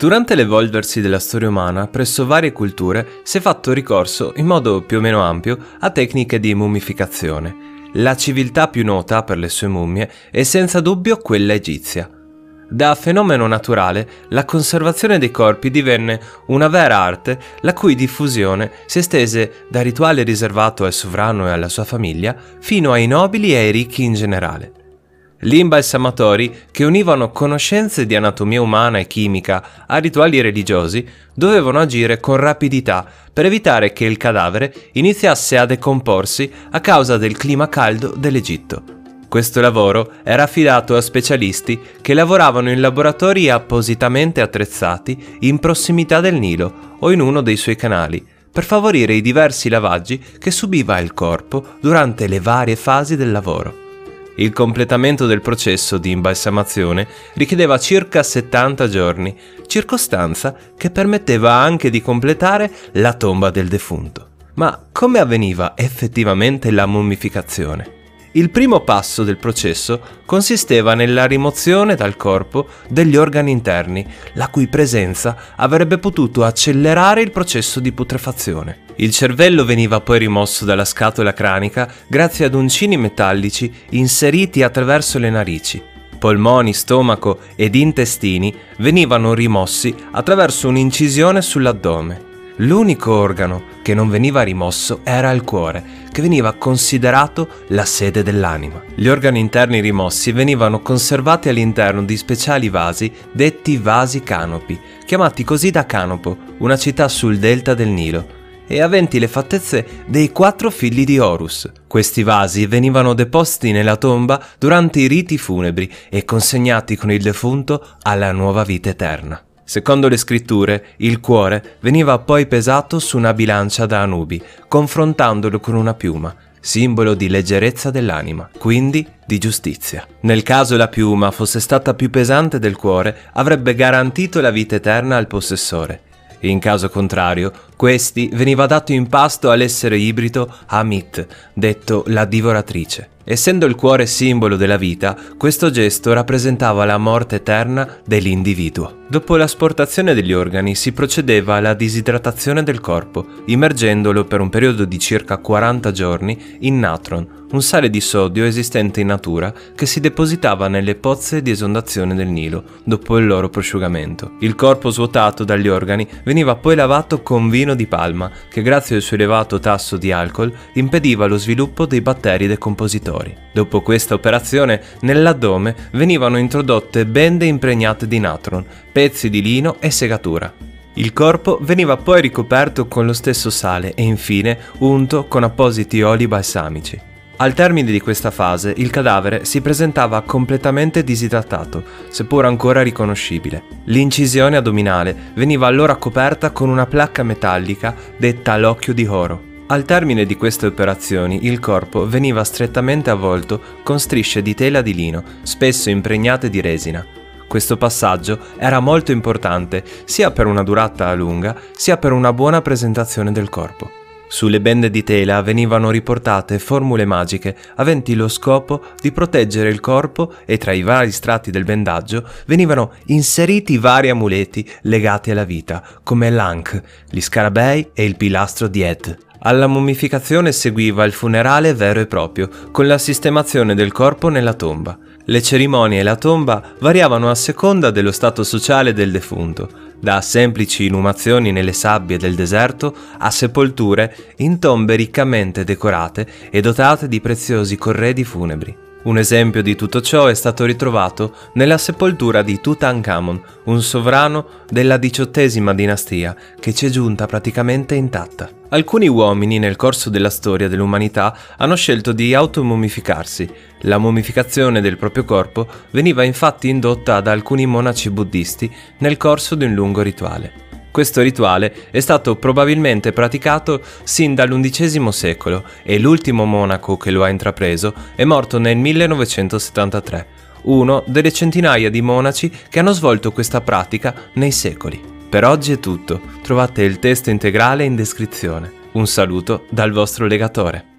Durante l'evolversi della storia umana, presso varie culture si è fatto ricorso, in modo più o meno ampio, a tecniche di mummificazione. La civiltà più nota per le sue mummie è senza dubbio quella egizia. Da fenomeno naturale, la conservazione dei corpi divenne una vera arte la cui diffusione si estese da rituale riservato al sovrano e alla sua famiglia fino ai nobili e ai ricchi in generale. Gli imbalsamatori, che univano conoscenze di anatomia umana e chimica a rituali religiosi, dovevano agire con rapidità per evitare che il cadavere iniziasse a decomporsi a causa del clima caldo dell'Egitto. Questo lavoro era affidato a specialisti che lavoravano in laboratori appositamente attrezzati in prossimità del Nilo o in uno dei suoi canali, per favorire i diversi lavaggi che subiva il corpo durante le varie fasi del lavoro. Il completamento del processo di imbalsamazione richiedeva circa 70 giorni, circostanza che permetteva anche di completare la tomba del defunto. Ma come avveniva effettivamente la mummificazione? Il primo passo del processo consisteva nella rimozione dal corpo degli organi interni, la cui presenza avrebbe potuto accelerare il processo di putrefazione. Il cervello veniva poi rimosso dalla scatola cranica grazie ad uncini metallici inseriti attraverso le narici. Polmoni, stomaco ed intestini venivano rimossi attraverso un'incisione sull'addome. L'unico organo che non veniva rimosso era il cuore, che veniva considerato la sede dell'anima. Gli organi interni rimossi venivano conservati all'interno di speciali vasi detti vasi canopi, chiamati così da Canopo, una città sul delta del Nilo, e aventi le fattezze dei quattro figli di Horus. Questi vasi venivano deposti nella tomba durante i riti funebri e consegnati con il defunto alla nuova vita eterna. Secondo le scritture, il cuore veniva poi pesato su una bilancia da Anubi, confrontandolo con una piuma, simbolo di leggerezza dell'anima, quindi di giustizia. Nel caso la piuma fosse stata più pesante del cuore, avrebbe garantito la vita eterna al possessore. In caso contrario, questi veniva dato in pasto all'essere ibrido Amit, detto la divoratrice. Essendo il cuore simbolo della vita, questo gesto rappresentava la morte eterna dell'individuo. Dopo l'asportazione degli organi si procedeva alla disidratazione del corpo, immergendolo per un periodo di circa 40 giorni in natron, un sale di sodio esistente in natura che si depositava nelle pozze di esondazione del Nilo dopo il loro prosciugamento. Il corpo svuotato dagli organi veniva poi lavato con vino di palma che grazie al suo elevato tasso di alcol impediva lo sviluppo dei batteri decompositori. Dopo questa operazione nell'addome venivano introdotte bende impregnate di natron, pezzi di lino e segatura. Il corpo veniva poi ricoperto con lo stesso sale e infine unto con appositi oli balsamici. Al termine di questa fase il cadavere si presentava completamente disidratato, seppur ancora riconoscibile. L'incisione addominale veniva allora coperta con una placca metallica detta l'occhio di oro. Al termine di queste operazioni il corpo veniva strettamente avvolto con strisce di tela di lino, spesso impregnate di resina. Questo passaggio era molto importante sia per una durata lunga sia per una buona presentazione del corpo. Sulle bende di tela venivano riportate formule magiche aventi lo scopo di proteggere il corpo e tra i vari strati del bendaggio venivano inseriti vari amuleti legati alla vita, come l'Ankh, gli scarabei e il pilastro di Ed. Alla mummificazione seguiva il funerale vero e proprio, con la sistemazione del corpo nella tomba. Le cerimonie e la tomba variavano a seconda dello stato sociale del defunto da semplici inumazioni nelle sabbie del deserto a sepolture in tombe riccamente decorate e dotate di preziosi corredi funebri. Un esempio di tutto ciò è stato ritrovato nella sepoltura di Tutankhamon, un sovrano della diciottesima dinastia che ci è giunta praticamente intatta. Alcuni uomini nel corso della storia dell'umanità hanno scelto di automumificarsi. La mummificazione del proprio corpo veniva infatti indotta da alcuni monaci buddisti nel corso di un lungo rituale. Questo rituale è stato probabilmente praticato sin dall'undicesimo secolo e l'ultimo monaco che lo ha intrapreso è morto nel 1973, uno delle centinaia di monaci che hanno svolto questa pratica nei secoli. Per oggi è tutto, trovate il testo integrale in descrizione. Un saluto dal vostro legatore.